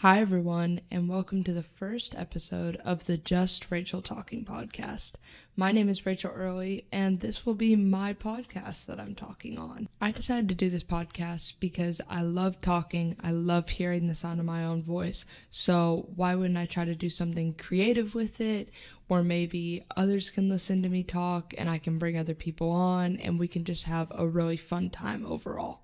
Hi, everyone, and welcome to the first episode of the Just Rachel Talking podcast. My name is Rachel Early, and this will be my podcast that I'm talking on. I decided to do this podcast because I love talking, I love hearing the sound of my own voice. So, why wouldn't I try to do something creative with it? Or maybe others can listen to me talk, and I can bring other people on, and we can just have a really fun time overall.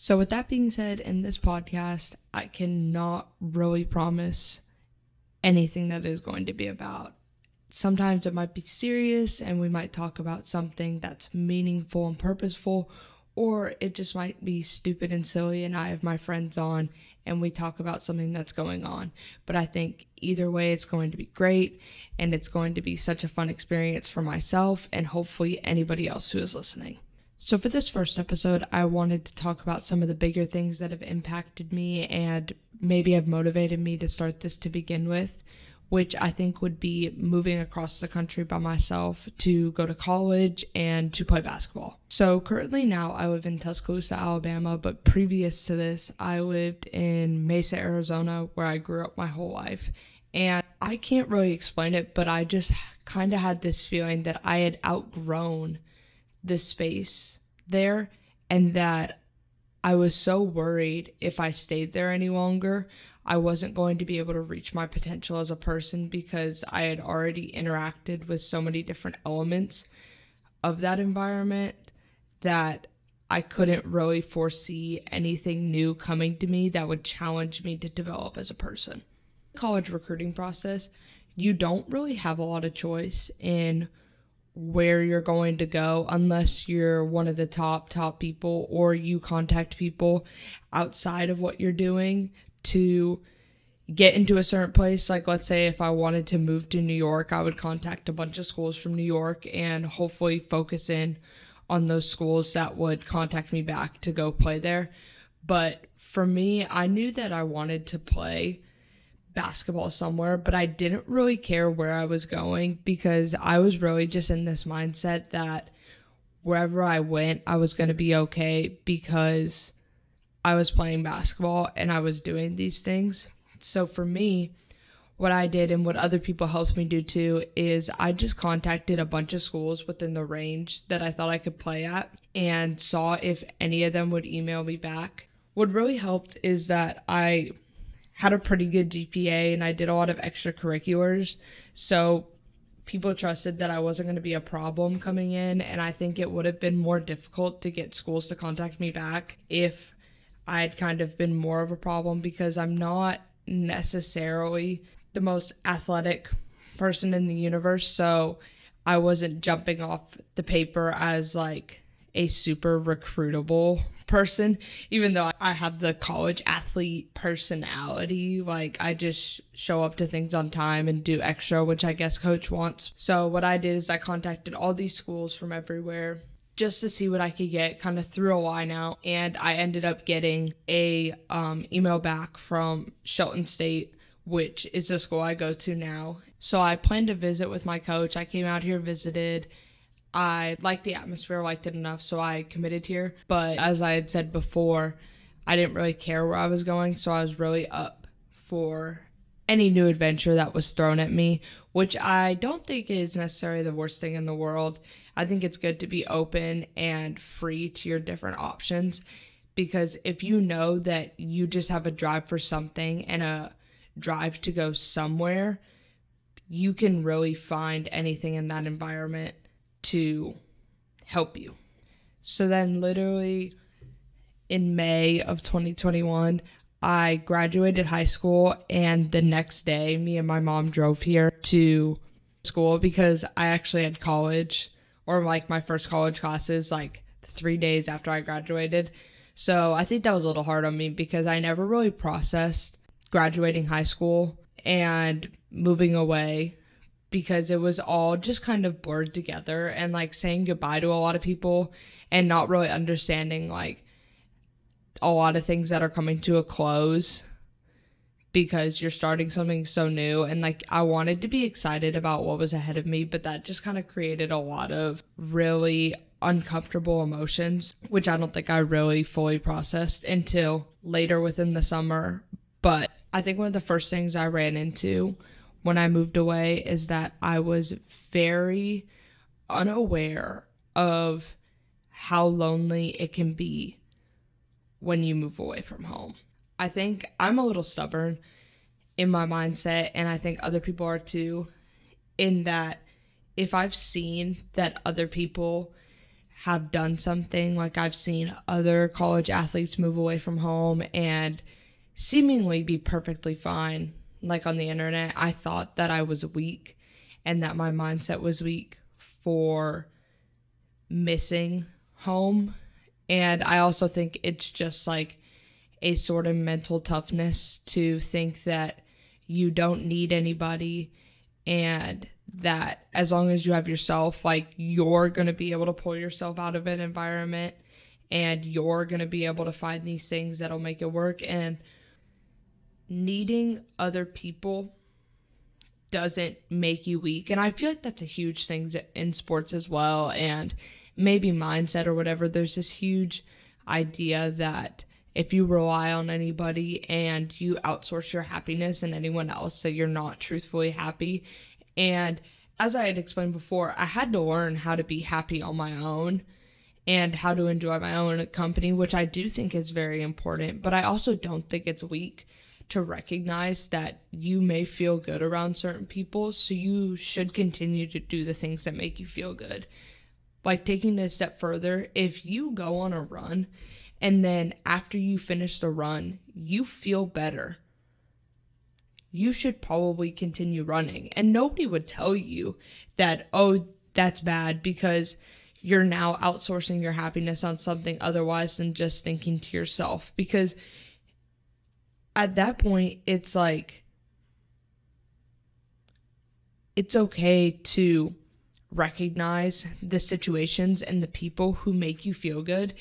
So, with that being said, in this podcast, I cannot really promise anything that is going to be about. Sometimes it might be serious and we might talk about something that's meaningful and purposeful, or it just might be stupid and silly, and I have my friends on and we talk about something that's going on. But I think either way, it's going to be great and it's going to be such a fun experience for myself and hopefully anybody else who is listening. So, for this first episode, I wanted to talk about some of the bigger things that have impacted me and maybe have motivated me to start this to begin with, which I think would be moving across the country by myself to go to college and to play basketball. So, currently now I live in Tuscaloosa, Alabama, but previous to this, I lived in Mesa, Arizona, where I grew up my whole life. And I can't really explain it, but I just kind of had this feeling that I had outgrown the space there and that I was so worried if I stayed there any longer, I wasn't going to be able to reach my potential as a person because I had already interacted with so many different elements of that environment that I couldn't really foresee anything new coming to me that would challenge me to develop as a person. College recruiting process, you don't really have a lot of choice in where you're going to go unless you're one of the top top people or you contact people outside of what you're doing to get into a certain place. Like let's say if I wanted to move to New York I would contact a bunch of schools from New York and hopefully focus in on those schools that would contact me back to go play there. But for me I knew that I wanted to play basketball somewhere, but I didn't really care where I was going because I was really just in this mindset that wherever I went, I was going to be okay because I was playing basketball and I was doing these things. So for me, what I did and what other people helped me do too is I just contacted a bunch of schools within the range that I thought I could play at and saw if any of them would email me back. What really helped is that I had a pretty good GPA and I did a lot of extracurriculars. So people trusted that I wasn't going to be a problem coming in. And I think it would have been more difficult to get schools to contact me back if I had kind of been more of a problem because I'm not necessarily the most athletic person in the universe. So I wasn't jumping off the paper as like a super recruitable person, even though I have the college athlete personality. Like, I just show up to things on time and do extra, which I guess coach wants. So, what I did is I contacted all these schools from everywhere just to see what I could get, kind of threw a line out, and I ended up getting a um, email back from Shelton State, which is the school I go to now. So I planned to visit with my coach. I came out here, visited, I liked the atmosphere, liked it enough, so I committed here. But as I had said before, I didn't really care where I was going, so I was really up for any new adventure that was thrown at me, which I don't think is necessarily the worst thing in the world. I think it's good to be open and free to your different options because if you know that you just have a drive for something and a drive to go somewhere, you can really find anything in that environment to help you. So then, literally in May of 2021, I graduated high school, and the next day, me and my mom drove here to school because I actually had college or like my first college classes like three days after I graduated. So I think that was a little hard on me because I never really processed graduating high school and moving away because it was all just kind of blurred together and like saying goodbye to a lot of people and not really understanding like a lot of things that are coming to a close because you're starting something so new. And like I wanted to be excited about what was ahead of me but that just kind of created a lot of really uncomfortable emotions which I don't think I really fully processed until later within the summer. But I think one of the first things I ran into when I moved away is that I was very unaware of how lonely it can be when you move away from home. I think I'm a little stubborn in my mindset, and I think other people are too, in that if I've seen that other people have done something, like I've seen other college athletes move away from home and seemingly be perfectly fine, like on the internet, I thought that I was weak and that my mindset was weak for missing home. And I also think it's just like a sort of mental toughness to think that you don't need anybody and that as long as you have yourself like you're going to be able to pull yourself out of an environment and you're going to be able to find these things that'll make it work and needing other people doesn't make you weak. And i feel like that's a huge thing in sports as well and maybe mindset or whatever. There's this huge idea that if you rely on anybody and you outsource your happiness and anyone else so you're not truthfully happy. And as i had explained before i had to learn how to be happy on my own and how to enjoy my own company which i do think is very important but i also don't think it's weak to recognize that you may feel good around certain people so you should continue to do the things that make you feel good like taking it a step further if you go on a run and then after you finish the run, you feel better. You should probably continue running. And nobody would tell you that, oh, that's bad because you're now outsourcing your happiness on something otherwise than just thinking to yourself. Because at that point, it's like, it's okay to recognize the situations and the people who make you feel good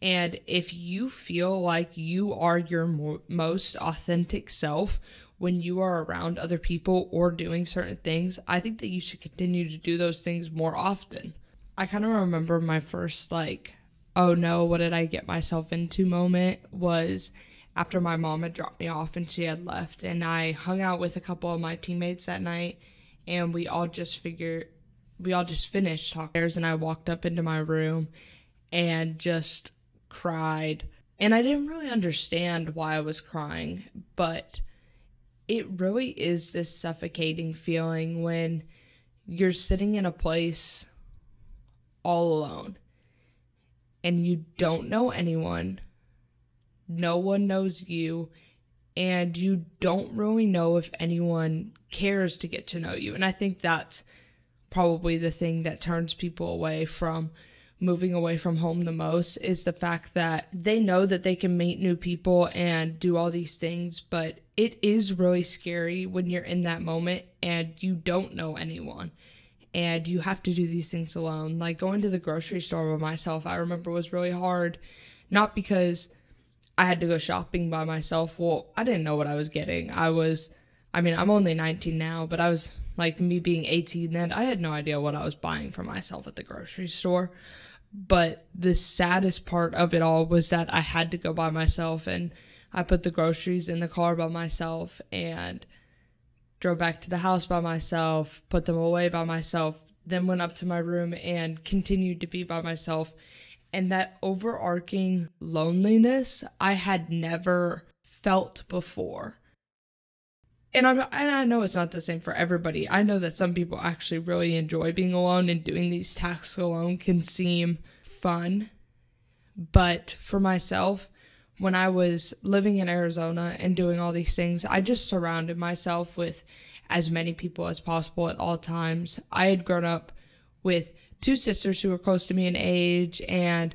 and if you feel like you are your mo- most authentic self when you are around other people or doing certain things, I think that you should continue to do those things more often. I kind of remember my first, like, oh no, what did I get myself into moment was after my mom had dropped me off and she had left. And I hung out with a couple of my teammates that night and we all just figured, we all just finished talking. And I walked up into my room and just cried. And I didn't really understand why I was crying, but it really is this suffocating feeling when you're sitting in a place all alone and you don't know anyone, no one knows you, and you don't really know if anyone cares to get to know you. And I think that's probably the thing that turns people away from moving away from home the most is the fact that they know that they can meet new people and do all these things, but it is really scary when you're in that moment and you don't know anyone and you have to do these things alone. Like going to the grocery store by myself, I remember was really hard, not because I had to go shopping by myself. Well, I didn't know what I was getting. I was, I mean, I'm only 19 now, but I was like me being 18 then, I had no idea what I was buying for myself at the grocery store. But the saddest part of it all was that I had to go by myself and I put the groceries in the car by myself and drove back to the house by myself, put them away by myself, then went up to my room and continued to be by myself. And that overarching loneliness I had never felt before. And I'm and I know it's not the same for everybody. I know that some people actually really enjoy being alone and doing these tasks alone can seem fun. But for myself, when I was living in Arizona and doing all these things, I just surrounded myself with as many people as possible at all times. I had grown up with two sisters who were close to me in age, and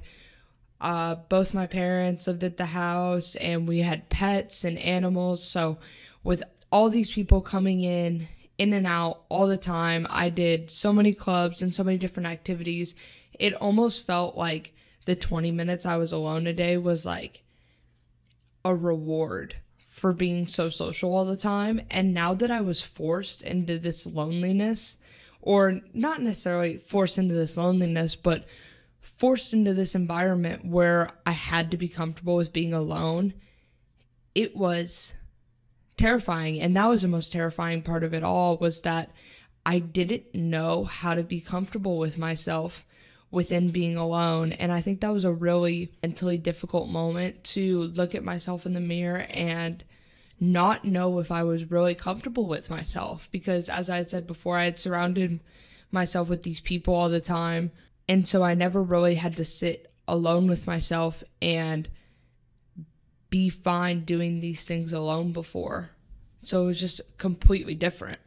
uh, both my parents lived at the house, and we had pets and animals. So, with all these people coming in, in and out all the time. I did so many clubs and so many different activities. It almost felt like the 20 minutes I was alone a day was like a reward for being so social all the time. And now that I was forced into this loneliness, or not necessarily forced into this loneliness, but forced into this environment where I had to be comfortable with being alone, it was terrifying. And that was the most terrifying part of it all was that I didn't know how to be comfortable with myself within being alone. And I think that was a really mentally difficult moment to look at myself in the mirror and not know if I was really comfortable with myself. Because as I had said before, I had surrounded myself with these people all the time. And so I never really had to sit alone with myself and be fine doing these things alone before. So it was just completely different.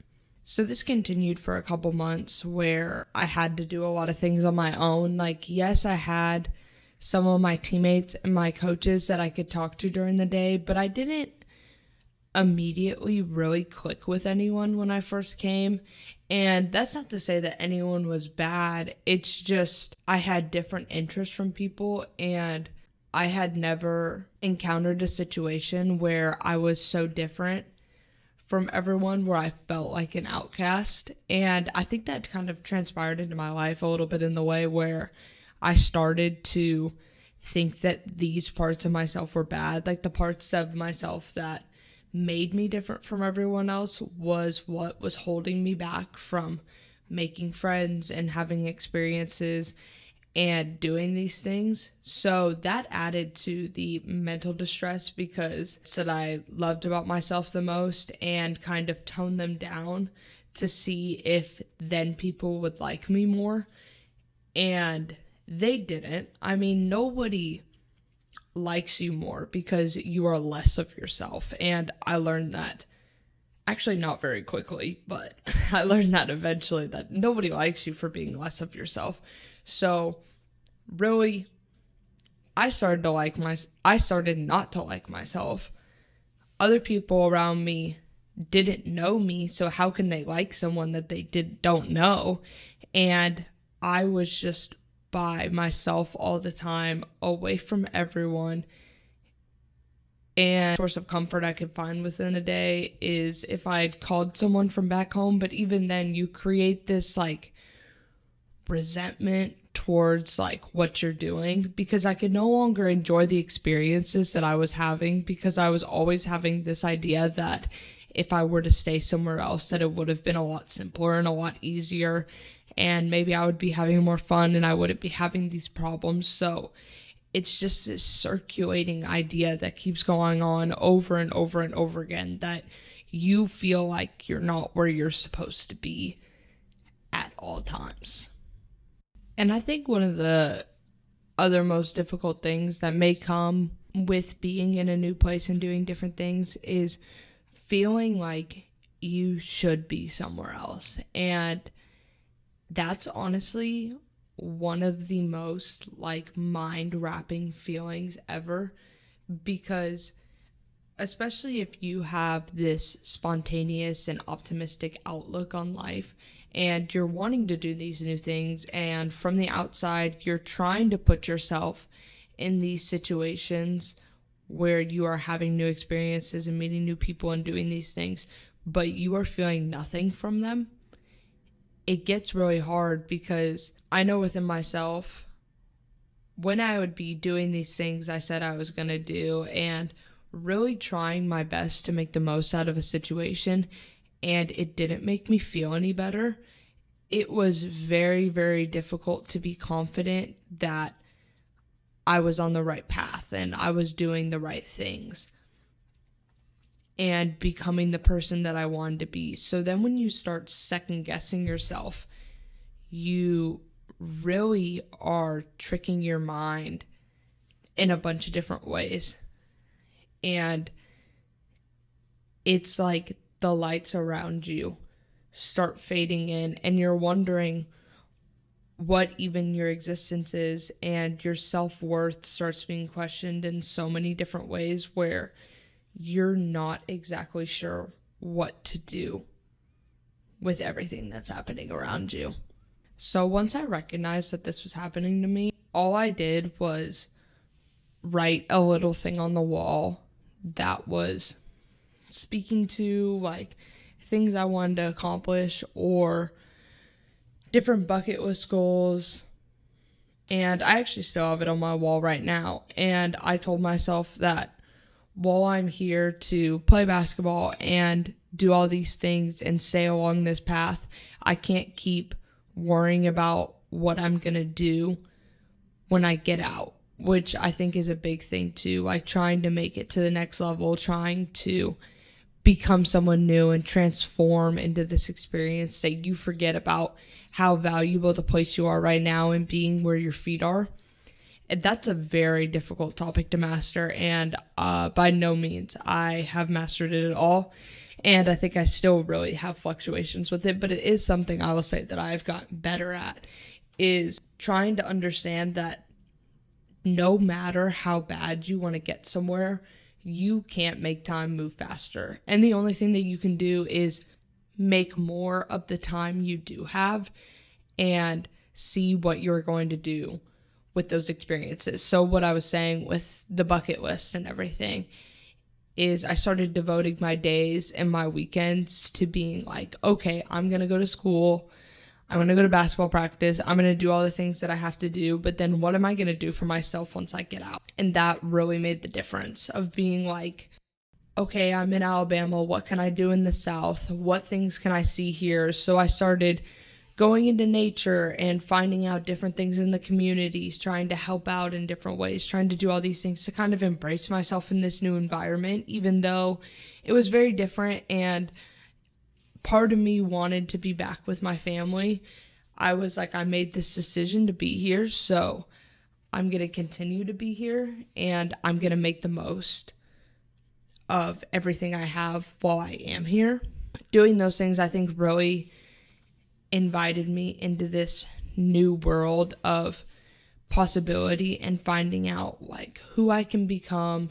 So this continued for a couple months where I had to do a lot of things on my own. Like, yes, I had some of my teammates and my coaches that I could talk to during the day, but I didn't immediately really click with anyone when I first came. And that's not to say that anyone was bad. It's just I had different interests from people and I had never encountered a situation where I was so different from everyone where I felt like an outcast. And I think that kind of transpired into my life a little bit in the way where I started to think that these parts of myself were bad. Like the parts of myself that made me different from everyone else was what was holding me back from making friends and having experiences and doing these things. So that added to the mental distress because it's that I loved about myself the most and kind of toned them down to see if then people would like me more. And they didn't. I mean, nobody likes you more because you are less of yourself. And I learned that actually not very quickly, but I learned that eventually that nobody likes you for being less of yourself. So, really, I started to like my I started not to like myself. Other people around me didn't know me, so how can they like someone that they did don't know? And I was just by myself all the time, away from everyone. And source of comfort I could find within a day is if I had called someone from back home, but even then you create this like resentment towards like what you're doing because I could no longer enjoy the experiences that I was having because I was always having this idea that if I were to stay somewhere else that it would have been a lot simpler and a lot easier and maybe I would be having more fun and I wouldn't be having these problems. So it's just this circulating idea that keeps going on over and over and over again that you feel like you're not where you're supposed to be at all times. And I think one of the other most difficult things that may come with being in a new place and doing different things is feeling like you should be somewhere else. And that's honestly one of the most like mind wrapping feelings ever because especially if you have this spontaneous and optimistic outlook on life and you're wanting to do these new things and from the outside you're trying to put yourself in these situations where you are having new experiences and meeting new people and doing these things but you are feeling nothing from them it gets really hard because I know within myself when I would be doing these things I said I was going to do and really trying my best to make the most out of a situation and it didn't make me feel any better, it was very, very difficult to be confident that I was on the right path and I was doing the right things and becoming the person that I wanted to be. So then when you start second guessing yourself, you really are tricking your mind in a bunch of different ways. And it's like the lights around you start fading in and you're wondering what even your existence is and your self-worth starts being questioned in so many different ways where you're not exactly sure what to do with everything that's happening around you. So once I recognized that this was happening to me, all I did was write a little thing on the wall that was speaking to like things I wanted to accomplish or different bucket list goals. And I actually still have it on my wall right now. And I told myself that while I'm here to play basketball and do all these things and stay along this path, I can't keep worrying about what I'm going to do when I get out, which I think is a big thing too. Like trying to make it to the next level, trying to become someone new and transform into this experience that you forget about how valuable the place you are right now and being where your feet are. That's a very difficult topic to master, and uh, by no means I have mastered it at all. And I think I still really have fluctuations with it, but it is something I will say that I've gotten better at is trying to understand that no matter how bad you want to get somewhere, you can't make time move faster. And the only thing that you can do is make more of the time you do have and see what you're going to do with those experiences. So, what I was saying with the bucket list and everything is I started devoting my days and my weekends to being like, okay, I'm going to go to school. I'm going to go to basketball practice. I'm going to do all the things that I have to do. But then what am I going to do for myself once I get out? And that really made the difference of being like, okay, I'm in Alabama. What can I do in the South? What things can I see here? So I started going into nature and finding out different things in the communities, trying to help out in different ways, trying to do all these things to kind of embrace myself in this new environment, even though it was very different and part of me wanted to be back with my family. I was like, I made this decision to be here, so I'm going to continue to be here and I'm going to make the most of everything I have while I am here. Doing those things, I think, really invited me into this new world of possibility and finding out like who I can become,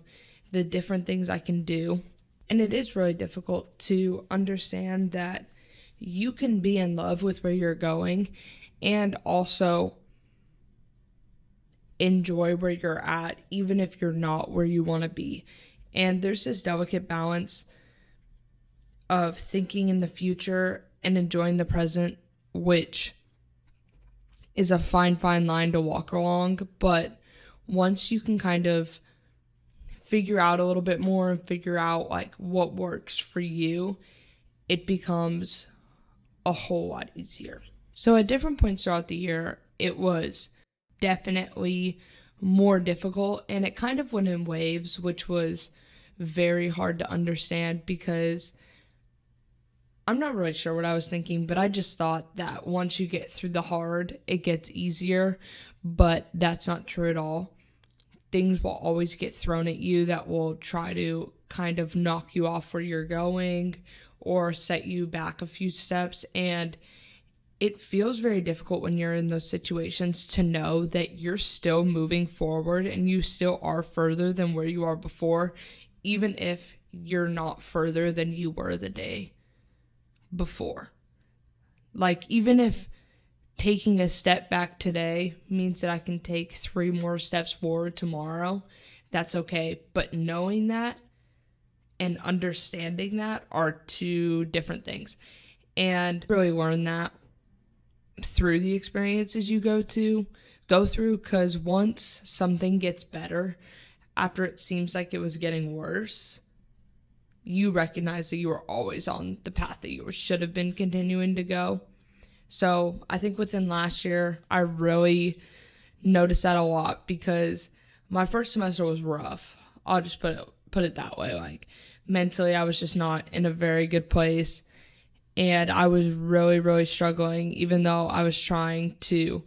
the different things I can do. And it is really difficult to understand that you can be in love with where you're going and also enjoy where you're at, even if you're not where you want to be. And there's this delicate balance of thinking in the future and enjoying the present which is a fine, fine line to walk along. But once you can kind of figure out a little bit more and figure out like what works for you, it becomes a whole lot easier. So at different points throughout the year, it was definitely more difficult and it kind of went in waves, which was very hard to understand because I'm not really sure what I was thinking, but I just thought that once you get through the hard, it gets easier. But that's not true at all. Things will always get thrown at you that will try to kind of knock you off where you're going or set you back a few steps. And it feels very difficult when you're in those situations to know that you're still moving forward and you still are further than where you are before, even if you're not further than you were the day before. Like, even if taking a step back today means that I can take three more steps forward tomorrow, that's okay. But knowing that and understanding that are two different things. And really learn that through the experiences you go to go through because once something gets better after it seems like it was getting worse you recognize that you were always on the path that you should have been continuing to go. So I think within last year, I really noticed that a lot because my first semester was rough. I'll just put it put it that way. Like mentally, I was just not in a very good place, and I was really really struggling. Even though I was trying to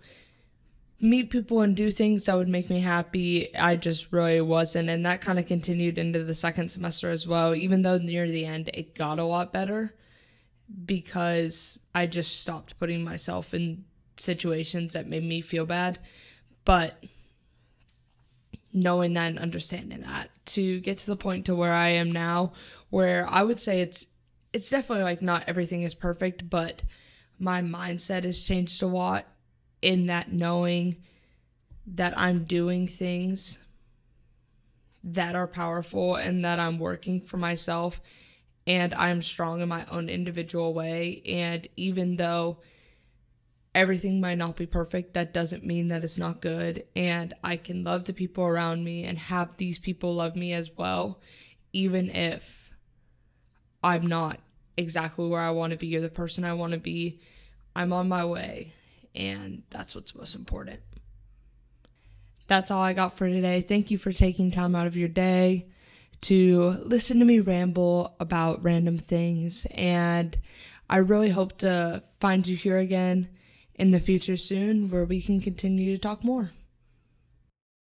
meet people and do things that would make me happy. I just really wasn't. And that kind of continued into the second semester as well, even though near the end it got a lot better because I just stopped putting myself in situations that made me feel bad. But knowing that and understanding that to get to the point to where I am now where I would say it's it's definitely like not everything is perfect, but my mindset has changed a lot in that knowing that I'm doing things that are powerful and that I'm working for myself and I'm strong in my own individual way. And even though everything might not be perfect, that doesn't mean that it's not good. And I can love the people around me and have these people love me as well. even if I'm not exactly where I want to be or the person I want to be. I'm on my way, and that's what's most important. That's all I got for today. Thank you for taking time out of your day to listen to me ramble about random things, and I really hope to find you here again in the future soon where we can continue to talk more.